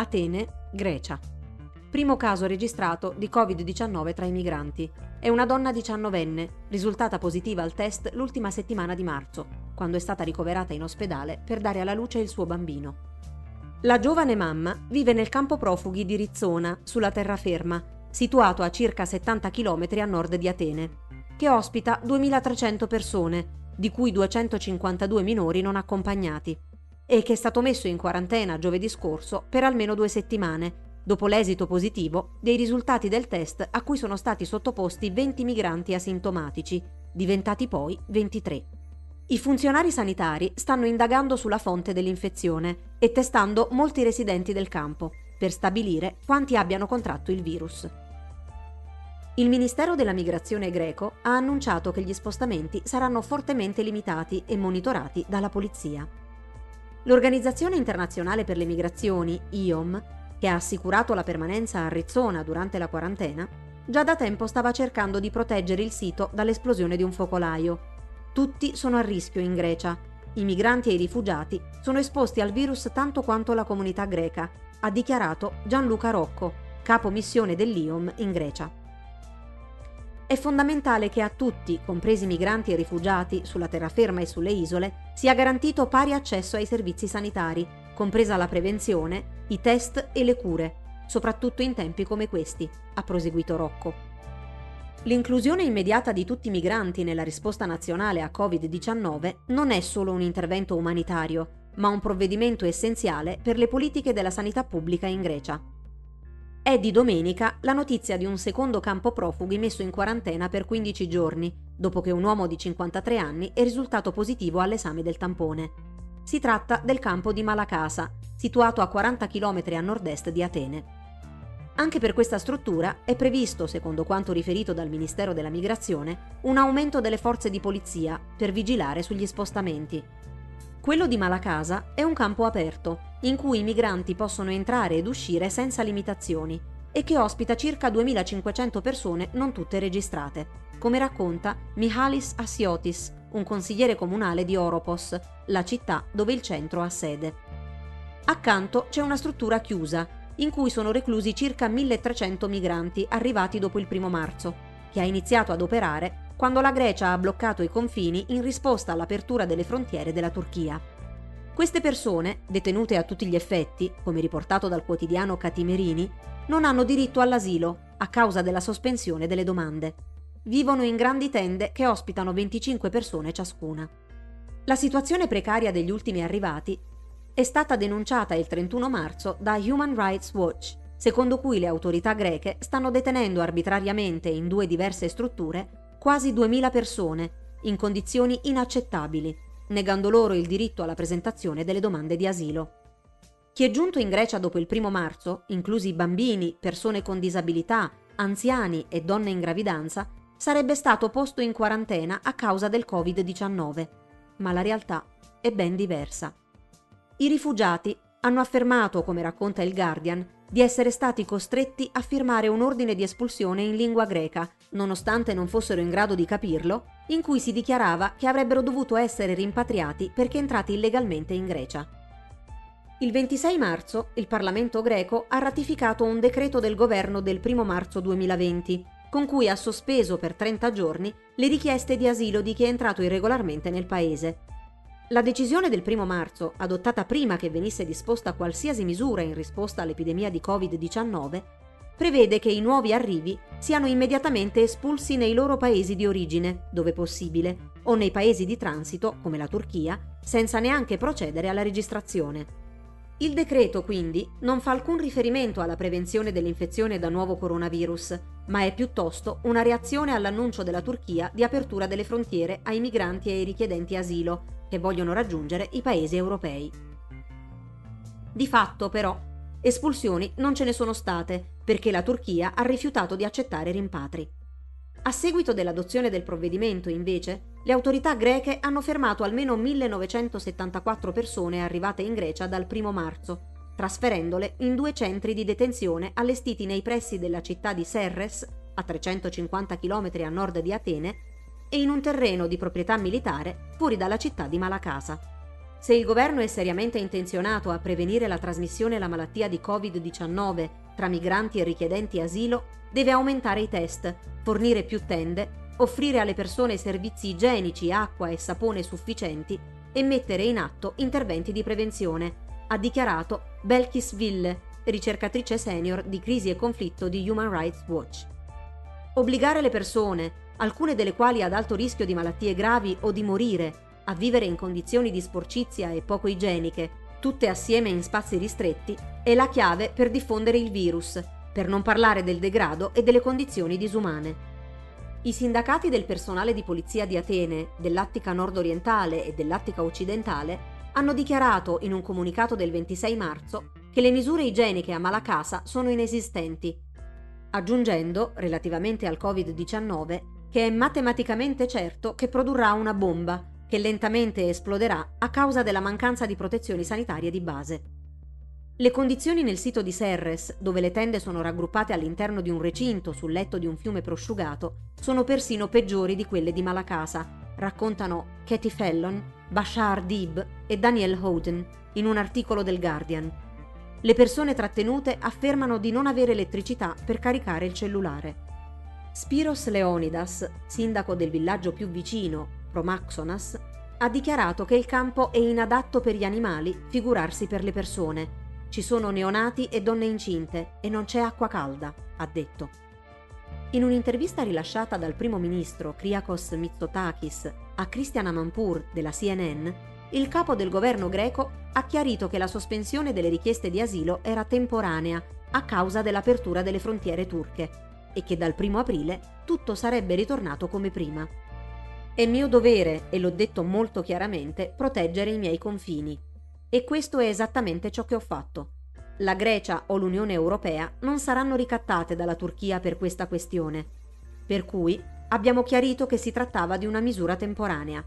Atene, Grecia. Primo caso registrato di Covid-19 tra i migranti. È una donna diciannovenne, risultata positiva al test l'ultima settimana di marzo, quando è stata ricoverata in ospedale per dare alla luce il suo bambino. La giovane mamma vive nel campo profughi di Rizzona, sulla terraferma, situato a circa 70 km a nord di Atene, che ospita 2.300 persone, di cui 252 minori non accompagnati, e che è stato messo in quarantena giovedì scorso per almeno due settimane, dopo l'esito positivo dei risultati del test a cui sono stati sottoposti 20 migranti asintomatici, diventati poi 23. I funzionari sanitari stanno indagando sulla fonte dell'infezione e testando molti residenti del campo per stabilire quanti abbiano contratto il virus. Il Ministero della Migrazione greco ha annunciato che gli spostamenti saranno fortemente limitati e monitorati dalla polizia. L'Organizzazione internazionale per le migrazioni, IOM, che ha assicurato la permanenza a Rizzona durante la quarantena, già da tempo stava cercando di proteggere il sito dall'esplosione di un focolaio tutti sono a rischio in Grecia. I migranti e i rifugiati sono esposti al virus tanto quanto la comunità greca, ha dichiarato Gianluca Rocco, capo missione dell'IOM in Grecia. È fondamentale che a tutti, compresi migranti e rifugiati sulla terraferma e sulle isole, sia garantito pari accesso ai servizi sanitari, compresa la prevenzione, i test e le cure, soprattutto in tempi come questi, ha proseguito Rocco. L'inclusione immediata di tutti i migranti nella risposta nazionale a Covid-19 non è solo un intervento umanitario, ma un provvedimento essenziale per le politiche della sanità pubblica in Grecia. È di domenica la notizia di un secondo campo profughi messo in quarantena per 15 giorni, dopo che un uomo di 53 anni è risultato positivo all'esame del tampone. Si tratta del campo di Malacasa, situato a 40 km a nord-est di Atene. Anche per questa struttura è previsto, secondo quanto riferito dal Ministero della Migrazione, un aumento delle forze di polizia per vigilare sugli spostamenti. Quello di Malacasa è un campo aperto, in cui i migranti possono entrare ed uscire senza limitazioni e che ospita circa 2500 persone non tutte registrate, come racconta Mihalis Asiotis, un consigliere comunale di Oropos, la città dove il centro ha sede. Accanto c'è una struttura chiusa in cui sono reclusi circa 1300 migranti arrivati dopo il primo marzo, che ha iniziato ad operare quando la Grecia ha bloccato i confini in risposta all'apertura delle frontiere della Turchia. Queste persone, detenute a tutti gli effetti, come riportato dal quotidiano Catimerini, non hanno diritto all'asilo a causa della sospensione delle domande. Vivono in grandi tende che ospitano 25 persone ciascuna. La situazione precaria degli ultimi arrivati è stata denunciata il 31 marzo da Human Rights Watch, secondo cui le autorità greche stanno detenendo arbitrariamente in due diverse strutture quasi 2.000 persone in condizioni inaccettabili, negando loro il diritto alla presentazione delle domande di asilo. Chi è giunto in Grecia dopo il primo marzo, inclusi bambini, persone con disabilità, anziani e donne in gravidanza, sarebbe stato posto in quarantena a causa del Covid-19. Ma la realtà è ben diversa. I rifugiati hanno affermato, come racconta il Guardian, di essere stati costretti a firmare un ordine di espulsione in lingua greca, nonostante non fossero in grado di capirlo, in cui si dichiarava che avrebbero dovuto essere rimpatriati perché entrati illegalmente in Grecia. Il 26 marzo il Parlamento greco ha ratificato un decreto del governo del 1 marzo 2020, con cui ha sospeso per 30 giorni le richieste di asilo di chi è entrato irregolarmente nel paese, la decisione del 1 marzo, adottata prima che venisse disposta qualsiasi misura in risposta all'epidemia di Covid-19, prevede che i nuovi arrivi siano immediatamente espulsi nei loro paesi di origine, dove possibile, o nei paesi di transito, come la Turchia, senza neanche procedere alla registrazione. Il decreto, quindi, non fa alcun riferimento alla prevenzione dell'infezione da nuovo coronavirus, ma è piuttosto una reazione all'annuncio della Turchia di apertura delle frontiere ai migranti e ai richiedenti asilo, che vogliono raggiungere i paesi europei. Di fatto, però, espulsioni non ce ne sono state perché la Turchia ha rifiutato di accettare rimpatri. A seguito dell'adozione del provvedimento, invece, le autorità greche hanno fermato almeno 1974 persone arrivate in Grecia dal 1 marzo, trasferendole in due centri di detenzione allestiti nei pressi della città di Serres, a 350 km a nord di Atene, e in un terreno di proprietà militare fuori dalla città di Malacasa. Se il governo è seriamente intenzionato a prevenire la trasmissione della malattia di Covid-19 tra migranti e richiedenti asilo, deve aumentare i test, fornire più tende, offrire alle persone servizi igienici, acqua e sapone sufficienti e mettere in atto interventi di prevenzione, ha dichiarato Belkis Ville, ricercatrice senior di crisi e conflitto di Human Rights Watch. Obbligare le persone, alcune delle quali ad alto rischio di malattie gravi o di morire, a vivere in condizioni di sporcizia e poco igieniche, tutte assieme in spazi ristretti, è la chiave per diffondere il virus, per non parlare del degrado e delle condizioni disumane. I sindacati del personale di polizia di Atene, dell'Attica nord-orientale e dell'Attica occidentale hanno dichiarato in un comunicato del 26 marzo che le misure igieniche a Malacasa sono inesistenti, aggiungendo, relativamente al Covid-19, che è matematicamente certo che produrrà una bomba che lentamente esploderà a causa della mancanza di protezioni sanitarie di base. Le condizioni nel sito di Serres, dove le tende sono raggruppate all'interno di un recinto sul letto di un fiume prosciugato, sono persino peggiori di quelle di Malacasa, raccontano Katie Fallon, Bashar Dib e Daniel Houghton in un articolo del Guardian. Le persone trattenute affermano di non avere elettricità per caricare il cellulare. Spiros Leonidas, sindaco del villaggio più vicino, Promaxonas, ha dichiarato che il campo è inadatto per gli animali, figurarsi per le persone. Ci sono neonati e donne incinte e non c'è acqua calda, ha detto. In un'intervista rilasciata dal primo ministro Kriakos Mitsotakis a Christian Amanpour della CNN, il capo del governo greco ha chiarito che la sospensione delle richieste di asilo era temporanea a causa dell'apertura delle frontiere turche e che dal 1 aprile tutto sarebbe ritornato come prima. È mio dovere, e l'ho detto molto chiaramente, proteggere i miei confini. E questo è esattamente ciò che ho fatto. La Grecia o l'Unione Europea non saranno ricattate dalla Turchia per questa questione. Per cui abbiamo chiarito che si trattava di una misura temporanea.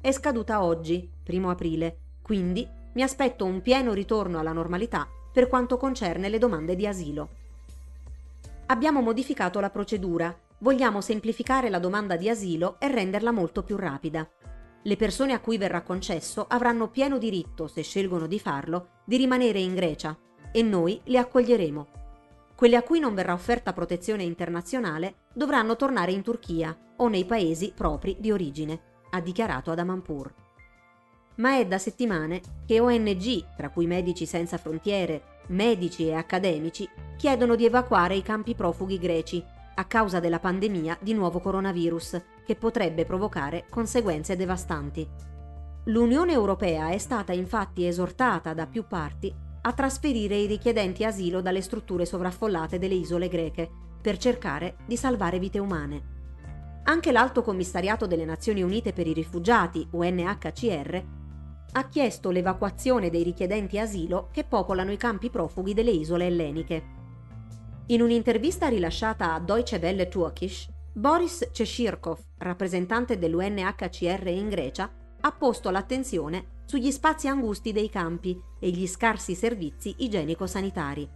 È scaduta oggi, primo aprile, quindi mi aspetto un pieno ritorno alla normalità per quanto concerne le domande di asilo. Abbiamo modificato la procedura Vogliamo semplificare la domanda di asilo e renderla molto più rapida. Le persone a cui verrà concesso avranno pieno diritto, se scelgono di farlo, di rimanere in Grecia e noi le accoglieremo. Quelle a cui non verrà offerta protezione internazionale dovranno tornare in Turchia o nei paesi propri di origine, ha dichiarato Adamanpur. Ma è da settimane che ONG, tra cui Medici Senza Frontiere, medici e accademici, chiedono di evacuare i campi profughi greci a causa della pandemia di nuovo coronavirus, che potrebbe provocare conseguenze devastanti. L'Unione Europea è stata infatti esortata da più parti a trasferire i richiedenti asilo dalle strutture sovraffollate delle isole greche per cercare di salvare vite umane. Anche l'Alto Commissariato delle Nazioni Unite per i Rifugiati, UNHCR, ha chiesto l'evacuazione dei richiedenti asilo che popolano i campi profughi delle isole elleniche. In un'intervista rilasciata a Deutsche Welle Turkish, Boris Ceshirkov, rappresentante dell'UNHCR in Grecia, ha posto l'attenzione sugli spazi angusti dei campi e gli scarsi servizi igienico-sanitari.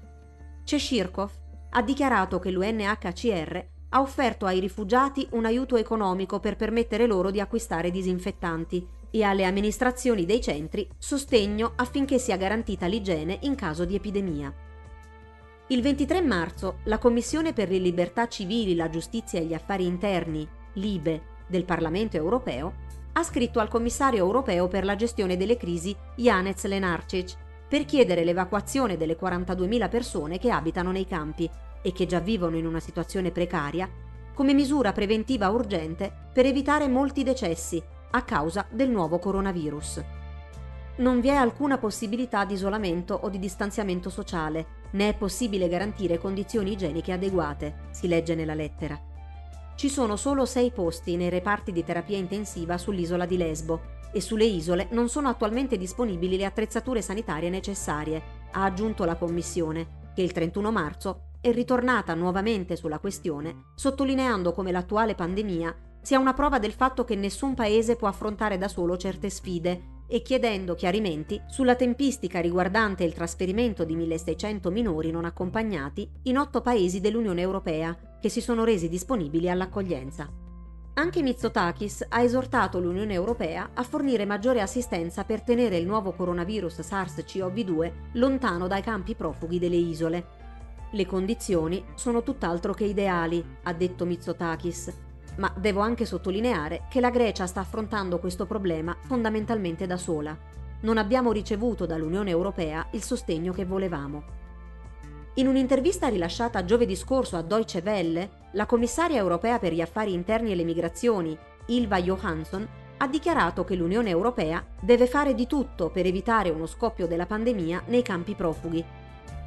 Ceshirkov ha dichiarato che l'UNHCR ha offerto ai rifugiati un aiuto economico per permettere loro di acquistare disinfettanti e alle amministrazioni dei centri sostegno affinché sia garantita l'igiene in caso di epidemia. Il 23 marzo la Commissione per le libertà civili, la giustizia e gli affari interni, LIBE, del Parlamento europeo, ha scritto al commissario europeo per la gestione delle crisi Janez Lenarcic per chiedere l'evacuazione delle 42.000 persone che abitano nei campi e che già vivono in una situazione precaria come misura preventiva urgente per evitare molti decessi a causa del nuovo coronavirus. Non vi è alcuna possibilità di isolamento o di distanziamento sociale né è possibile garantire condizioni igieniche adeguate, si legge nella lettera. Ci sono solo sei posti nei reparti di terapia intensiva sull'isola di Lesbo e sulle isole non sono attualmente disponibili le attrezzature sanitarie necessarie, ha aggiunto la Commissione, che il 31 marzo è ritornata nuovamente sulla questione, sottolineando come l'attuale pandemia sia una prova del fatto che nessun paese può affrontare da solo certe sfide e chiedendo chiarimenti sulla tempistica riguardante il trasferimento di 1600 minori non accompagnati in otto paesi dell'Unione Europea che si sono resi disponibili all'accoglienza. Anche Mitsotakis ha esortato l'Unione Europea a fornire maggiore assistenza per tenere il nuovo coronavirus SARS-CoV-2 lontano dai campi profughi delle isole. Le condizioni sono tutt'altro che ideali, ha detto Mitsotakis, ma devo anche sottolineare che la Grecia sta affrontando questo problema fondamentalmente da sola. Non abbiamo ricevuto dall'Unione Europea il sostegno che volevamo. In un'intervista rilasciata giovedì scorso a Deutsche Welle, la commissaria europea per gli affari interni e le migrazioni, Ilva Johansson, ha dichiarato che l'Unione Europea deve fare di tutto per evitare uno scoppio della pandemia nei campi profughi,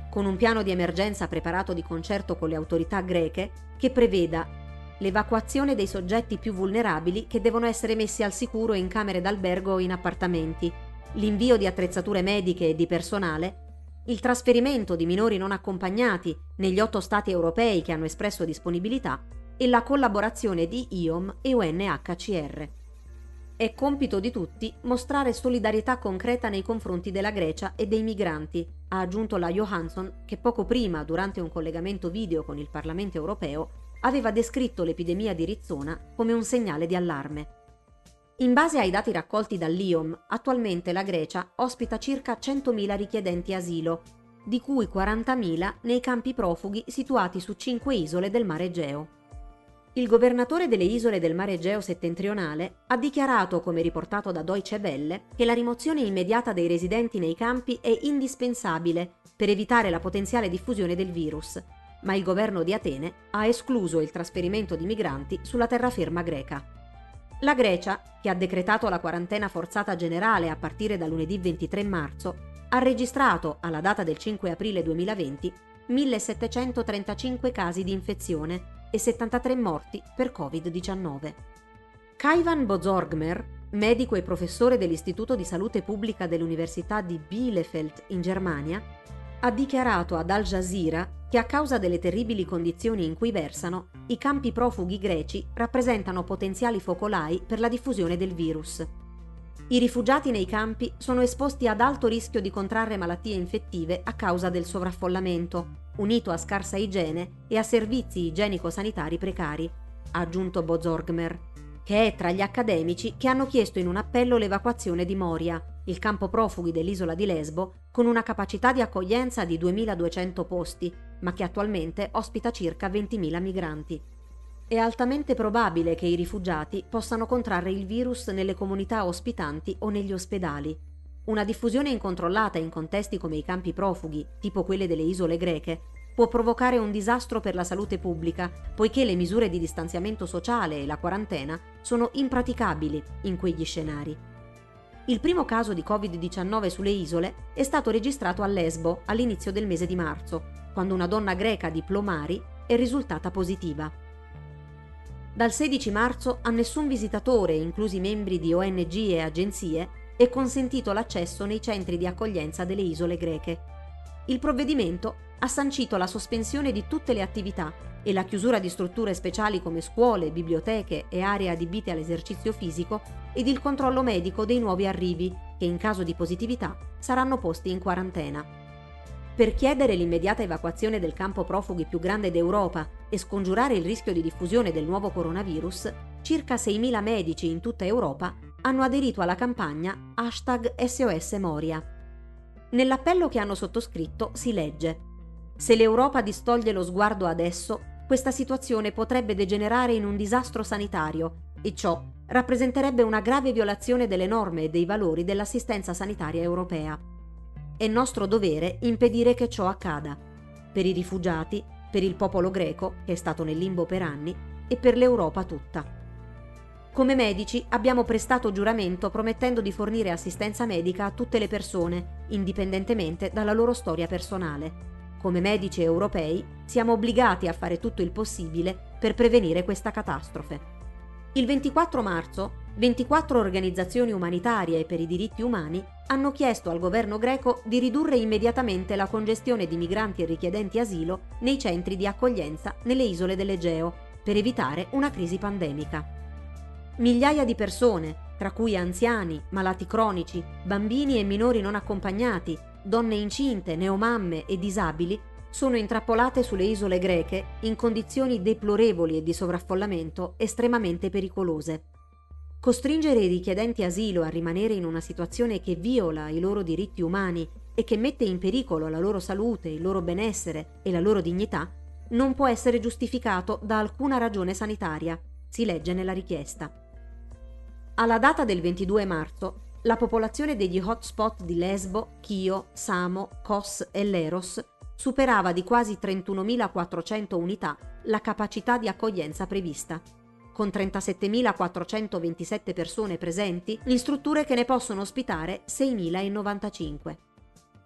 con un piano di emergenza preparato di concerto con le autorità greche che preveda l'evacuazione dei soggetti più vulnerabili che devono essere messi al sicuro in camere d'albergo o in appartamenti, l'invio di attrezzature mediche e di personale il trasferimento di minori non accompagnati negli otto Stati europei che hanno espresso disponibilità e la collaborazione di IOM e UNHCR. È compito di tutti mostrare solidarietà concreta nei confronti della Grecia e dei migranti, ha aggiunto la Johansson che poco prima, durante un collegamento video con il Parlamento europeo, aveva descritto l'epidemia di Rizzona come un segnale di allarme. In base ai dati raccolti dall'IOM, attualmente la Grecia ospita circa 100.000 richiedenti asilo, di cui 40.000 nei campi profughi situati su cinque isole del Mare Egeo. Il governatore delle isole del Mare Egeo settentrionale ha dichiarato, come riportato da Deutsche Welle, che la rimozione immediata dei residenti nei campi è indispensabile per evitare la potenziale diffusione del virus, ma il governo di Atene ha escluso il trasferimento di migranti sulla terraferma greca. La Grecia, che ha decretato la quarantena forzata generale a partire da lunedì 23 marzo, ha registrato, alla data del 5 aprile 2020, 1735 casi di infezione e 73 morti per Covid-19. Kaivan Bozorgmer, medico e professore dell'Istituto di Salute Pubblica dell'Università di Bielefeld in Germania, ha dichiarato ad Al Jazeera che a causa delle terribili condizioni in cui versano, i campi profughi greci rappresentano potenziali focolai per la diffusione del virus. I rifugiati nei campi sono esposti ad alto rischio di contrarre malattie infettive a causa del sovraffollamento, unito a scarsa igiene e a servizi igienico-sanitari precari, ha aggiunto Bozorgmer che è tra gli accademici che hanno chiesto in un appello l'evacuazione di Moria, il campo profughi dell'isola di Lesbo, con una capacità di accoglienza di 2.200 posti, ma che attualmente ospita circa 20.000 migranti. È altamente probabile che i rifugiati possano contrarre il virus nelle comunità ospitanti o negli ospedali. Una diffusione incontrollata in contesti come i campi profughi, tipo quelle delle isole greche, può provocare un disastro per la salute pubblica, poiché le misure di distanziamento sociale e la quarantena sono impraticabili in quegli scenari. Il primo caso di Covid-19 sulle isole è stato registrato a Lesbo all'inizio del mese di marzo, quando una donna greca di Plomari è risultata positiva. Dal 16 marzo a nessun visitatore, inclusi membri di ONG e agenzie, è consentito l'accesso nei centri di accoglienza delle isole greche. Il provvedimento ha sancito la sospensione di tutte le attività e la chiusura di strutture speciali come scuole, biblioteche e aree adibite all'esercizio fisico ed il controllo medico dei nuovi arrivi che in caso di positività saranno posti in quarantena. Per chiedere l'immediata evacuazione del campo profughi più grande d'Europa e scongiurare il rischio di diffusione del nuovo coronavirus, circa 6.000 medici in tutta Europa hanno aderito alla campagna hashtag SOS Moria. Nell'appello che hanno sottoscritto si legge se l'Europa distoglie lo sguardo adesso, questa situazione potrebbe degenerare in un disastro sanitario e ciò rappresenterebbe una grave violazione delle norme e dei valori dell'assistenza sanitaria europea. È nostro dovere impedire che ciò accada, per i rifugiati, per il popolo greco, che è stato nel limbo per anni, e per l'Europa tutta. Come medici abbiamo prestato giuramento promettendo di fornire assistenza medica a tutte le persone, indipendentemente dalla loro storia personale come medici europei, siamo obbligati a fare tutto il possibile per prevenire questa catastrofe. Il 24 marzo, 24 organizzazioni umanitarie per i diritti umani hanno chiesto al governo greco di ridurre immediatamente la congestione di migranti e richiedenti asilo nei centri di accoglienza nelle isole dell'Egeo per evitare una crisi pandemica. Migliaia di persone, tra cui anziani, malati cronici, bambini e minori non accompagnati, donne incinte, neomamme e disabili sono intrappolate sulle isole greche in condizioni deplorevoli e di sovraffollamento estremamente pericolose. Costringere i richiedenti asilo a rimanere in una situazione che viola i loro diritti umani e che mette in pericolo la loro salute, il loro benessere e la loro dignità non può essere giustificato da alcuna ragione sanitaria, si legge nella richiesta. Alla data del 22 marzo, la popolazione degli hotspot di Lesbo, Chio, Samo, Kos e Leros superava di quasi 31.400 unità la capacità di accoglienza prevista. Con 37.427 persone presenti, in strutture che ne possono ospitare 6.095.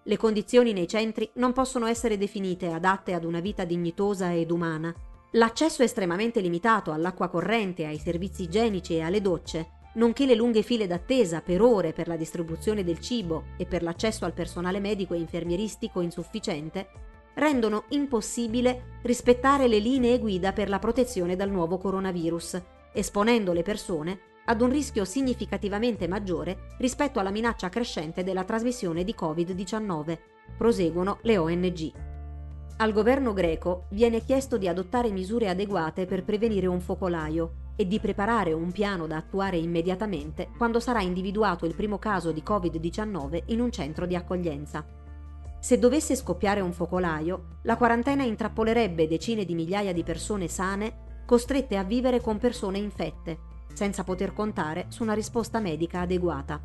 Le condizioni nei centri non possono essere definite adatte ad una vita dignitosa ed umana. L'accesso estremamente limitato all'acqua corrente, ai servizi igienici e alle docce, nonché le lunghe file d'attesa per ore per la distribuzione del cibo e per l'accesso al personale medico e infermieristico insufficiente, rendono impossibile rispettare le linee guida per la protezione dal nuovo coronavirus, esponendo le persone ad un rischio significativamente maggiore rispetto alla minaccia crescente della trasmissione di Covid-19, proseguono le ONG. Al governo greco viene chiesto di adottare misure adeguate per prevenire un focolaio e di preparare un piano da attuare immediatamente quando sarà individuato il primo caso di Covid-19 in un centro di accoglienza. Se dovesse scoppiare un focolaio, la quarantena intrappolerebbe decine di migliaia di persone sane costrette a vivere con persone infette, senza poter contare su una risposta medica adeguata.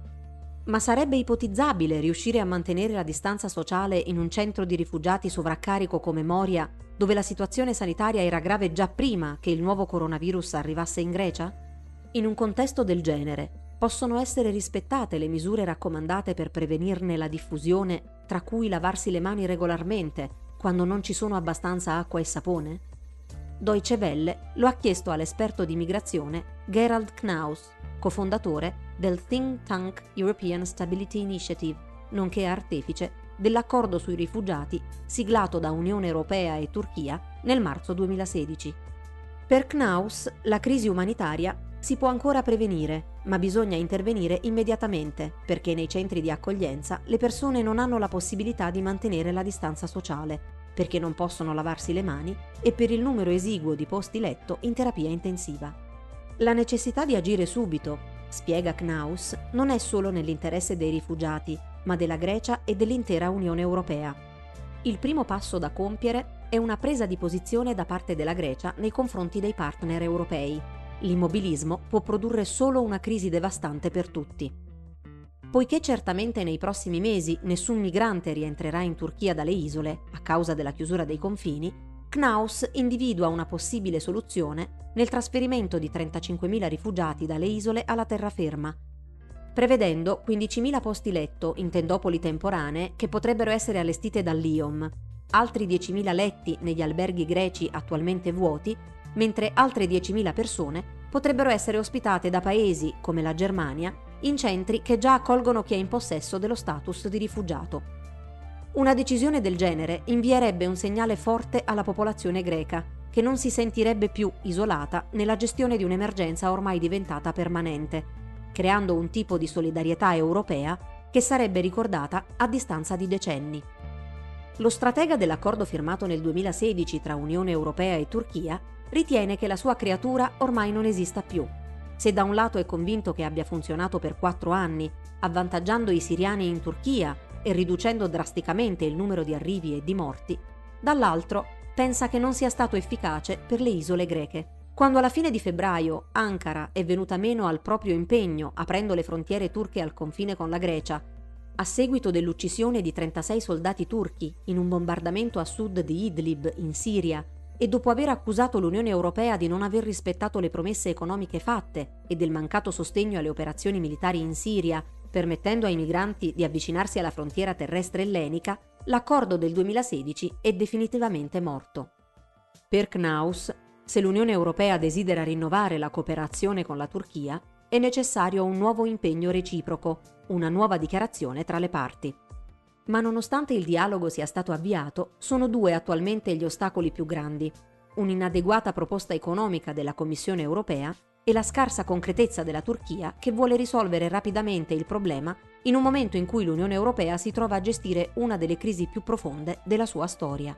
Ma sarebbe ipotizzabile riuscire a mantenere la distanza sociale in un centro di rifugiati sovraccarico come Moria, dove la situazione sanitaria era grave già prima che il nuovo coronavirus arrivasse in Grecia? In un contesto del genere, possono essere rispettate le misure raccomandate per prevenirne la diffusione, tra cui lavarsi le mani regolarmente, quando non ci sono abbastanza acqua e sapone? Deutsche Welle lo ha chiesto all'esperto di migrazione Gerald Knaus, cofondatore del think tank European Stability Initiative, nonché artefice dell'accordo sui rifugiati siglato da Unione Europea e Turchia nel marzo 2016. Per Knaus la crisi umanitaria si può ancora prevenire, ma bisogna intervenire immediatamente perché nei centri di accoglienza le persone non hanno la possibilità di mantenere la distanza sociale perché non possono lavarsi le mani e per il numero esiguo di posti letto in terapia intensiva. La necessità di agire subito, spiega Knaus, non è solo nell'interesse dei rifugiati, ma della Grecia e dell'intera Unione Europea. Il primo passo da compiere è una presa di posizione da parte della Grecia nei confronti dei partner europei. L'immobilismo può produrre solo una crisi devastante per tutti. Poiché certamente nei prossimi mesi nessun migrante rientrerà in Turchia dalle isole a causa della chiusura dei confini, Knaus individua una possibile soluzione nel trasferimento di 35.000 rifugiati dalle isole alla terraferma, prevedendo 15.000 posti letto in tendopoli temporanee che potrebbero essere allestite dall'IOM, altri 10.000 letti negli alberghi greci attualmente vuoti, mentre altre 10.000 persone potrebbero essere ospitate da paesi come la Germania in centri che già accolgono chi è in possesso dello status di rifugiato. Una decisione del genere invierebbe un segnale forte alla popolazione greca, che non si sentirebbe più isolata nella gestione di un'emergenza ormai diventata permanente, creando un tipo di solidarietà europea che sarebbe ricordata a distanza di decenni. Lo stratega dell'accordo firmato nel 2016 tra Unione Europea e Turchia ritiene che la sua creatura ormai non esista più se da un lato è convinto che abbia funzionato per quattro anni, avvantaggiando i siriani in Turchia e riducendo drasticamente il numero di arrivi e di morti, dall'altro pensa che non sia stato efficace per le isole greche. Quando alla fine di febbraio Ankara è venuta meno al proprio impegno aprendo le frontiere turche al confine con la Grecia, a seguito dell'uccisione di 36 soldati turchi in un bombardamento a sud di Idlib in Siria e dopo aver accusato l'Unione Europea di non aver rispettato le promesse economiche fatte e del mancato sostegno alle operazioni militari in Siria, permettendo ai migranti di avvicinarsi alla frontiera terrestre ellenica, l'accordo del 2016 è definitivamente morto. Per Knaus, se l'Unione Europea desidera rinnovare la cooperazione con la Turchia, è necessario un nuovo impegno reciproco, una nuova dichiarazione tra le parti. Ma nonostante il dialogo sia stato avviato, sono due attualmente gli ostacoli più grandi. Un'inadeguata proposta economica della Commissione europea e la scarsa concretezza della Turchia che vuole risolvere rapidamente il problema in un momento in cui l'Unione Europea si trova a gestire una delle crisi più profonde della sua storia.